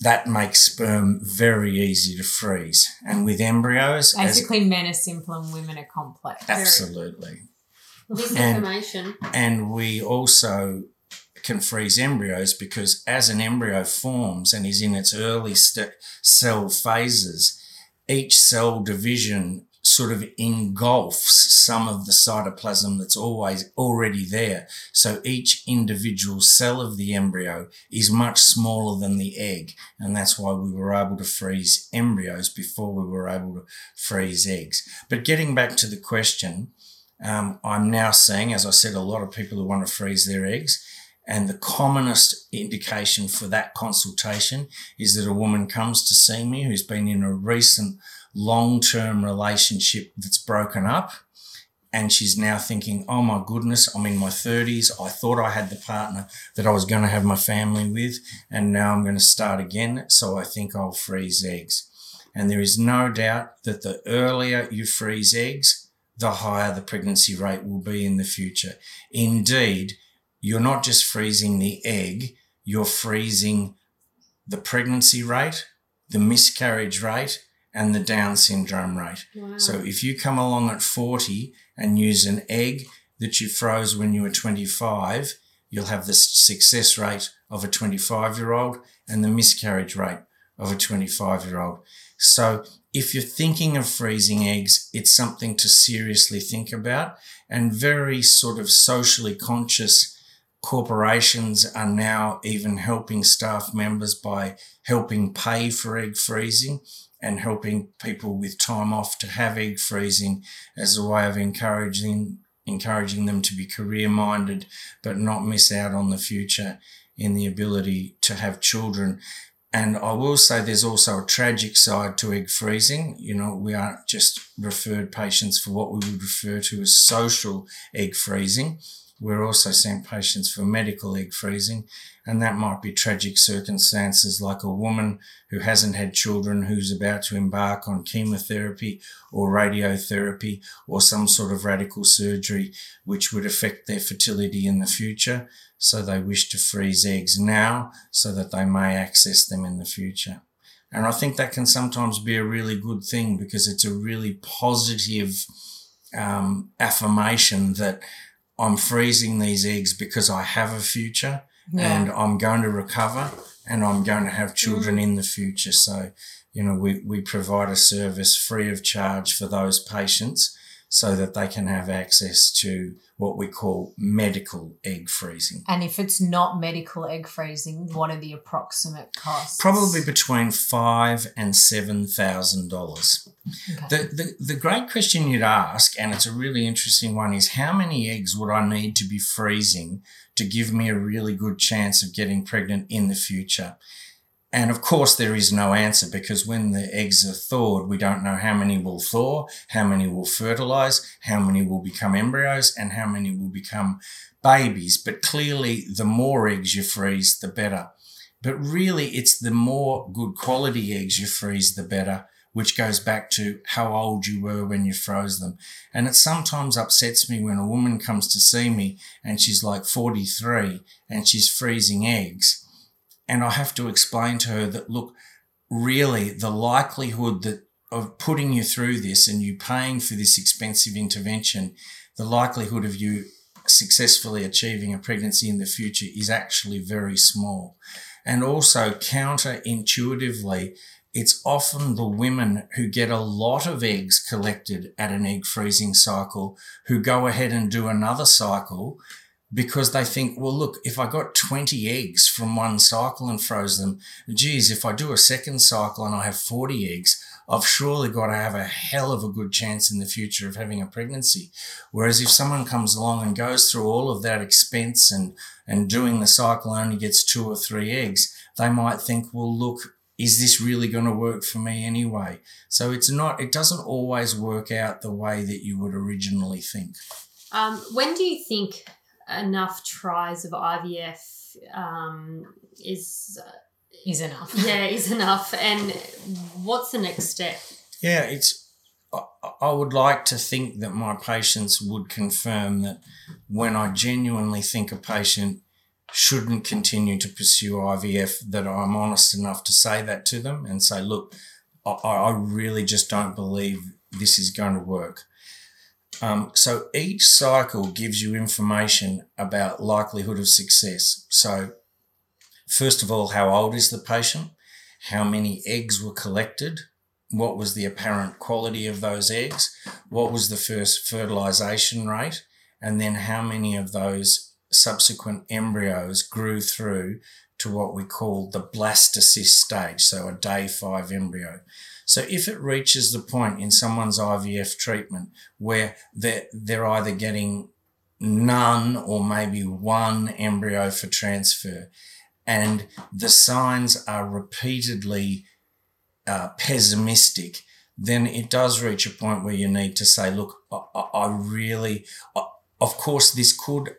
That makes sperm very easy to freeze. And with embryos, as, Basically, men are simple and women are complex. absolutely. And- And we also can freeze embryos because as an embryo forms and is in its early st- cell phases, each cell division sort of engulfs some of the cytoplasm that's always already there. So each individual cell of the embryo is much smaller than the egg. And that's why we were able to freeze embryos before we were able to freeze eggs. But getting back to the question, um, I'm now seeing, as I said, a lot of people who want to freeze their eggs. And the commonest indication for that consultation is that a woman comes to see me who's been in a recent long term relationship that's broken up. And she's now thinking, oh my goodness, I'm in my 30s. I thought I had the partner that I was going to have my family with. And now I'm going to start again. So I think I'll freeze eggs. And there is no doubt that the earlier you freeze eggs, the higher the pregnancy rate will be in the future. Indeed, you're not just freezing the egg, you're freezing the pregnancy rate, the miscarriage rate, and the Down syndrome rate. Wow. So if you come along at 40 and use an egg that you froze when you were 25, you'll have the success rate of a 25 year old and the miscarriage rate of a 25 year old. So if you're thinking of freezing eggs, it's something to seriously think about and very sort of socially conscious corporations are now even helping staff members by helping pay for egg freezing and helping people with time off to have egg freezing as a way of encouraging encouraging them to be career minded but not miss out on the future in the ability to have children and I will say there's also a tragic side to egg freezing. You know, we aren't just referred patients for what we would refer to as social egg freezing. We're also seeing patients for medical egg freezing, and that might be tragic circumstances like a woman who hasn't had children who's about to embark on chemotherapy or radiotherapy or some sort of radical surgery which would affect their fertility in the future. So they wish to freeze eggs now so that they may access them in the future. And I think that can sometimes be a really good thing because it's a really positive um, affirmation that I'm freezing these eggs because I have a future Yeah. and I'm going to recover and I'm going to have children mm. in the future. So, you know, we, we provide a service free of charge for those patients so that they can have access to what we call medical egg freezing. And if it's not medical egg freezing, what are the approximate costs? Probably between five and seven thousand dollars. Okay. The, the the great question you'd ask, and it's a really interesting one, is how many eggs would I need to be freezing to give me a really good chance of getting pregnant in the future? And of course, there is no answer because when the eggs are thawed, we don't know how many will thaw, how many will fertilize, how many will become embryos, and how many will become babies. But clearly, the more eggs you freeze, the better. But really, it's the more good quality eggs you freeze, the better, which goes back to how old you were when you froze them. And it sometimes upsets me when a woman comes to see me and she's like 43 and she's freezing eggs. And I have to explain to her that, look, really the likelihood that of putting you through this and you paying for this expensive intervention, the likelihood of you successfully achieving a pregnancy in the future is actually very small. And also counterintuitively, it's often the women who get a lot of eggs collected at an egg freezing cycle who go ahead and do another cycle because they think, well, look, if I got 20 eggs from one cycle and froze them, geez, if I do a second cycle and I have 40 eggs, I've surely got to have a hell of a good chance in the future of having a pregnancy. Whereas if someone comes along and goes through all of that expense and, and doing the cycle only gets two or three eggs, they might think, well, look, is this really going to work for me anyway? So it's not, it doesn't always work out the way that you would originally think. Um, when do you think enough tries of IVF um, is is enough. yeah is enough, and what's the next step? Yeah, it's. I- I would like to think that my patients would confirm that when I genuinely think a patient shouldn't continue to pursue IVF, that I'm honest enough to say that to them and say, look, I, I really just don't believe this is going to work. Um, so each cycle gives you information about likelihood of success. So, first of all, how old is the patient? How many eggs were collected? What was the apparent quality of those eggs? What was the first fertilization rate? And then how many of those subsequent embryos grew through to what we call the blastocyst stage, so a day five embryo. So if it reaches the point in someone's IVF treatment where they're, they're either getting none or maybe one embryo for transfer, and the signs are repeatedly uh, pessimistic, then it does reach a point where you need to say, look, I, I- really, I- of course, this could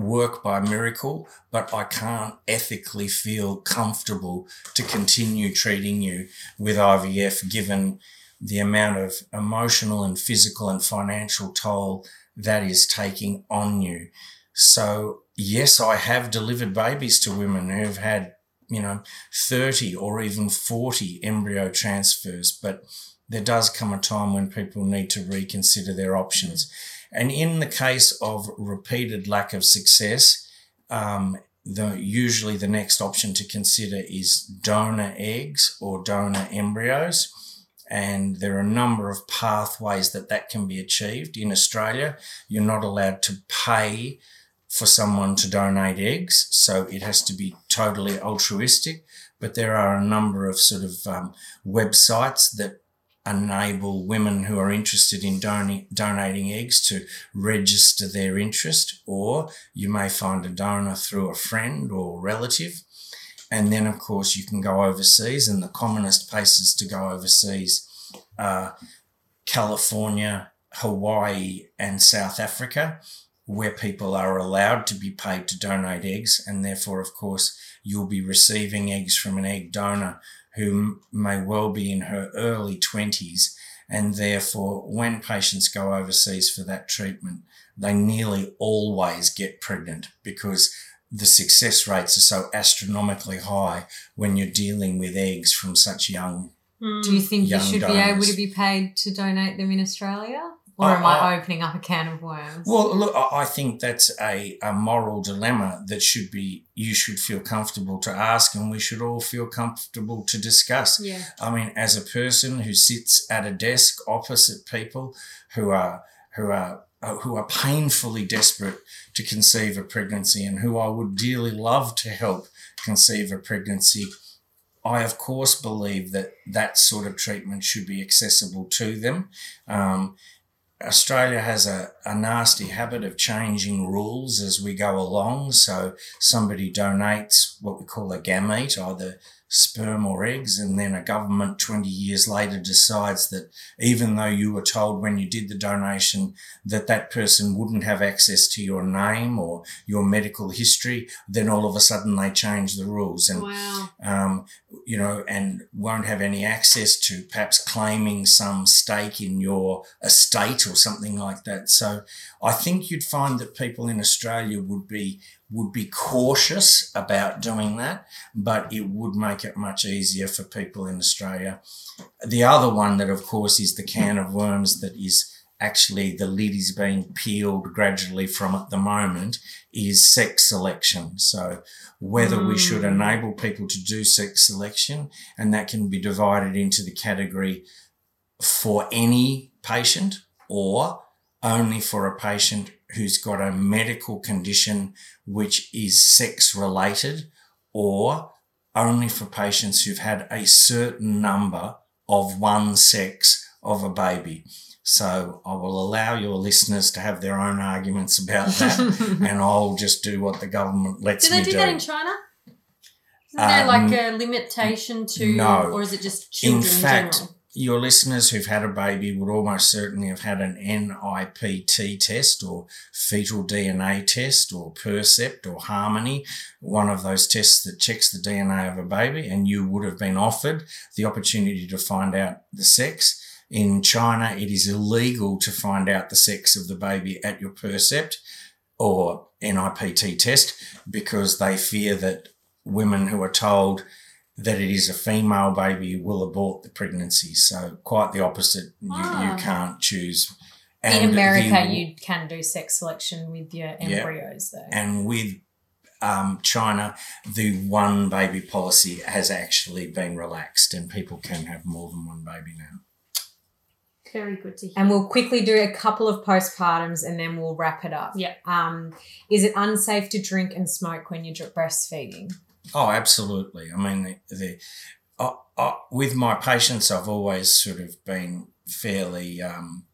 work by miracle, but I can't ethically feel comfortable to continue treating you with IVF given the amount of emotional and physical and financial toll that is taking on you. So, yes, I have delivered babies to women who've had you know, 30 or even 40 embryo transfers, but there does come a time when people need to reconsider their options. And in the case of repeated lack of success, um, the usually the next option to consider is donor eggs or donor embryos. And there are a number of pathways that that can be achieved. In australia you're not allowed to pay for someone to donate eggs so it has to be totally altruistic. But there are a number of sort of um, websites that enable women who are interested in don- donating eggs to register their interest, or you may find a donor through a friend or relative. And then, of course, you can go overseas, and the commonest places to go overseas are California, Hawaii, and South Africa, where people are allowed to be paid to donate eggs. And therefore, of course, you'll be receiving eggs from an egg donor who may well be in her early 20s. And therefore, when patients go overseas for that treatment, they nearly always get pregnant because the success rates are so astronomically high when you're dealing with eggs from such young. Hmm. Do you think you Young should be able to be paid to donate them in Australia? Or am I- I opening up a can of worms? Well, look, I I think that's a, a moral dilemma that should be, you should feel comfortable to ask and we should all feel comfortable to discuss. Yeah. I mean, as a person who sits at a desk opposite people who are who are uh, who are painfully desperate to conceive a pregnancy and who I would dearly love to help conceive a pregnancy, I of course believe that that sort of treatment should be accessible to them. Um, Australia has a, a nasty habit of changing rules as we go along. So somebody donates what we call a gamete, either sperm or eggs, and then a government 20 years later decides that even though you were told when you did the donation that that person wouldn't have access to your name or your medical history, then all of a sudden they change the rules. And Wow. um, you know, and won't have any access to perhaps claiming some stake in your estate or something like that. So I think you'd find that people in Australia would be would be cautious about doing that, but it would make it much easier for people in Australia. The other one that of course is the can of worms that is actually the lid is being peeled gradually from at the moment is sex selection. So whether we should Mm. enable people to do sex selection, and that can be divided into the category for any patient or only for a patient who's got a medical condition which is sex related or only for patients who've had a certain number of one sex of a baby. So I will allow your listeners to have their own arguments about that, and I'll just do what the government lets me Do me they do do. that in China? Isn't there Um, like a limitation to, no. or is it just children in in, fact, general? Your listeners who've had a baby would almost certainly have had an NIPT test or fetal DNA test or Percept or Harmony, one of those tests that checks the DNA of a baby, and you would have been offered the opportunity to find out the sex. In China, it is illegal to find out the sex of the baby at your Percept or NIPT test because they fear that women who are told that it is a female baby will abort the pregnancy. So quite the opposite. You, Ah. you can't choose. in America, the- you can do sex selection with your embryos, though. and with um, China, the one baby policy has actually been relaxed, and people can have more than one baby now. Very good to hear. And we'll quickly do a couple of postpartums and then we'll wrap it up. Yeah. Um, is it unsafe to drink and smoke when you're breastfeeding? Oh, absolutely. I mean, the, the uh, uh, with my patients, I've always sort of been fairly um,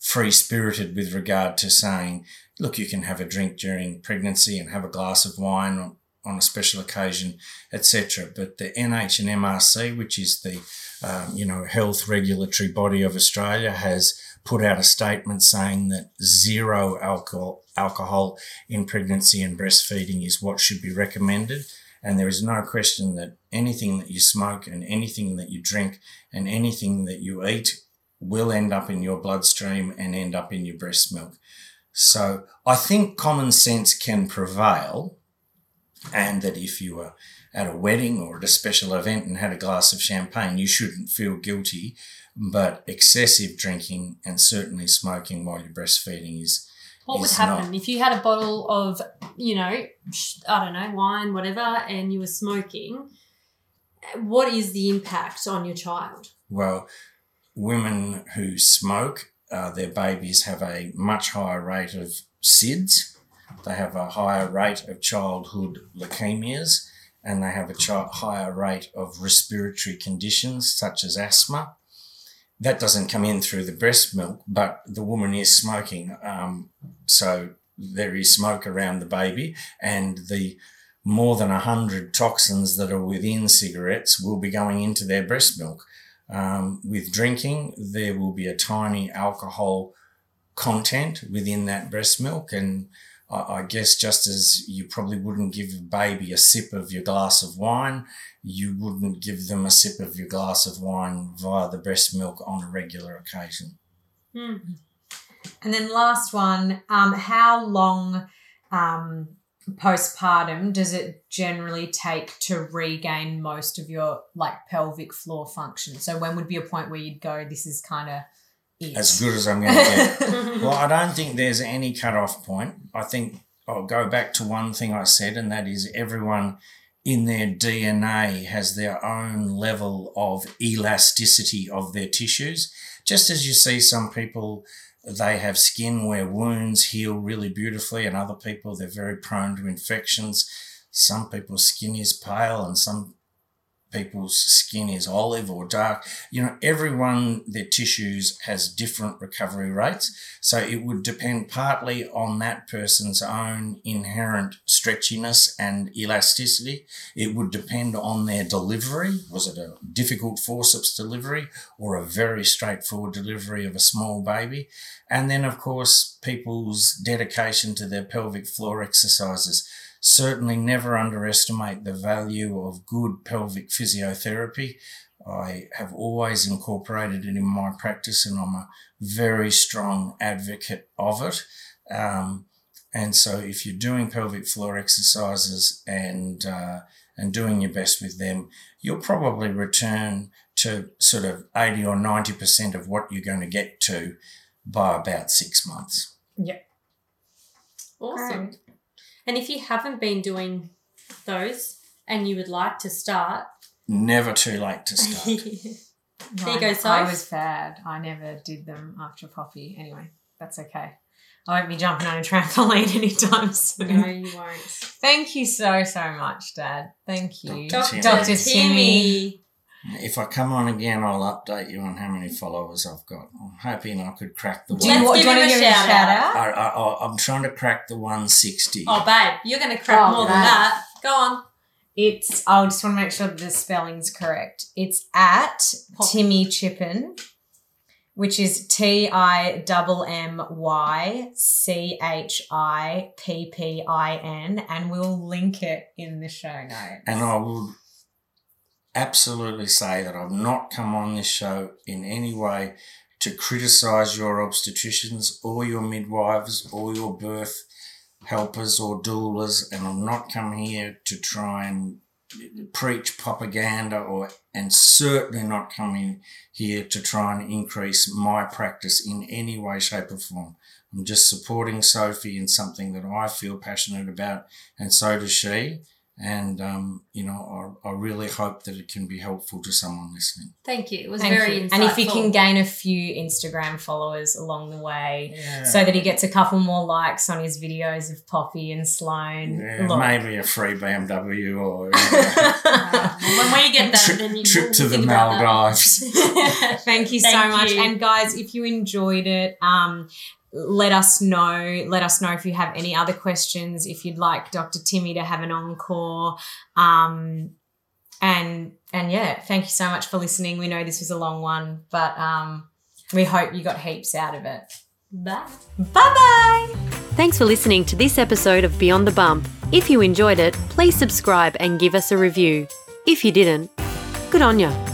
free spirited with regard to saying, look, you can have a drink during pregnancy and have a glass of wine on, on a special occasion, etc. But the NH and MRC, which is the um, you know health regulatory body of Australia, has put out a statement saying that zero alcohol alcohol in pregnancy and breastfeeding is what should be recommended. And there is no question that anything that you smoke and anything that you drink and anything that you eat will end up in your bloodstream and end up in your breast milk. So I think common sense can prevail and that if you were at a wedding or at a special event and had a glass of champagne, you shouldn't feel guilty. But excessive drinking and certainly smoking while you're breastfeeding is What would happen not- if you had a bottle of, you know, sh- I don't know, wine, whatever, and you were smoking? What is the impact on your child? Well, women who smoke, uh, their babies have a much higher rate of SIDS. They have a higher rate of childhood leukemias, and they have a chi- higher rate of respiratory conditions such as asthma. That doesn't come in through the breast milk, but the woman is smoking. Um, so there is smoke around the baby, and the more than 100 toxins that are within cigarettes will be going into their breast milk. Um, with drinking, there will be a tiny alcohol content within that breast milk. And I, I guess just as you probably wouldn't give a baby a sip of your glass of wine, you wouldn't give them a sip of your glass of wine via the breast milk on a regular occasion. Hmm. And then last one, um, how long um, postpartum does it generally take to regain most of your like pelvic floor function? So when would be a point where you'd go, this is kind of it? As good as I'm going to get. Well, I don't think there's any cut-off point. I think I'll go back to one thing I said, and that is everyone in their DNA has their own level of elasticity of their tissues. Just as you see some people, they have skin where wounds heal really beautifully, and other people, they're very prone to infections. Some people's skin is pale, and some people's skin is olive or dark. You know, everyone, their tissues has different recovery rates. So it would depend partly on that person's own inherent stretchiness and elasticity. It would depend on their delivery. Was it a difficult forceps delivery or a very straightforward delivery of a small baby? And then, of course, people's dedication to their pelvic floor exercises certainly never underestimate the value of good pelvic physiotherapy. I have always incorporated it in my practice and I'm a very strong advocate of it. Um, and so if you're doing pelvic floor exercises and, uh, and doing your best with them, you'll probably return to sort of 80 or 90% of what you're going to get to by about six months. Yep. Awesome. And if you haven't been doing those and you would like to start, Never too late to start. No, There you go, so I was bad. I never did them after Poppy. Anyway, that's okay. I won't be jumping on a trampoline anytime soon. no, you won't. Thank you so, so much, Dad. Thank you. Dr. Dr. Timmy. Timmy. If I come on again, I'll update you on how many followers I've got. I'm hoping I could crack the Do one. you, Let's want, do you want to a give a shout shout out. out? I, I, I, I'm trying to crack the 160. Oh, babe, you're going to crack Oh, more than that. Go on. It's, oh, I just want to make sure that the spelling's correct. It's at Pop. Timmy Chippin, which is T I M M Y C H I P P I N, and we'll link it in the show notes. And I would absolutely say that I've not come on this show in any way to criticize your obstetricians or your midwives or your birth helpers or doulas, and I've not come here to try and preach propaganda or and certainly not coming here to try and increase my practice in any way shape or form. I'm just supporting sophie in something that i feel passionate about and so does she and um, you know I, I really hope that it can be helpful to someone listening Thank you. It was Thank very you. insightful. And if you can gain a few Instagram followers along the way, yeah. so that he gets a couple more likes on his videos of Poppy and Sloan. yeah, Look. maybe a free bmw or Uh, well, when we get that, trip, then you trip to the think about that. maldives Thank you so Thank much. you. And guys, if you enjoyed it, um, let us know. Let us know if you have any other questions, if you'd like Dr. Timmy to have an encore. Um, and and yeah, thank you so much for listening. We know this was a long one, but um, we hope you got heaps out of it. Bye. Bye bye. Thanks for listening to this episode of Beyond the Bump. If you enjoyed it, please subscribe and give us a review. If you didn't, good on ya.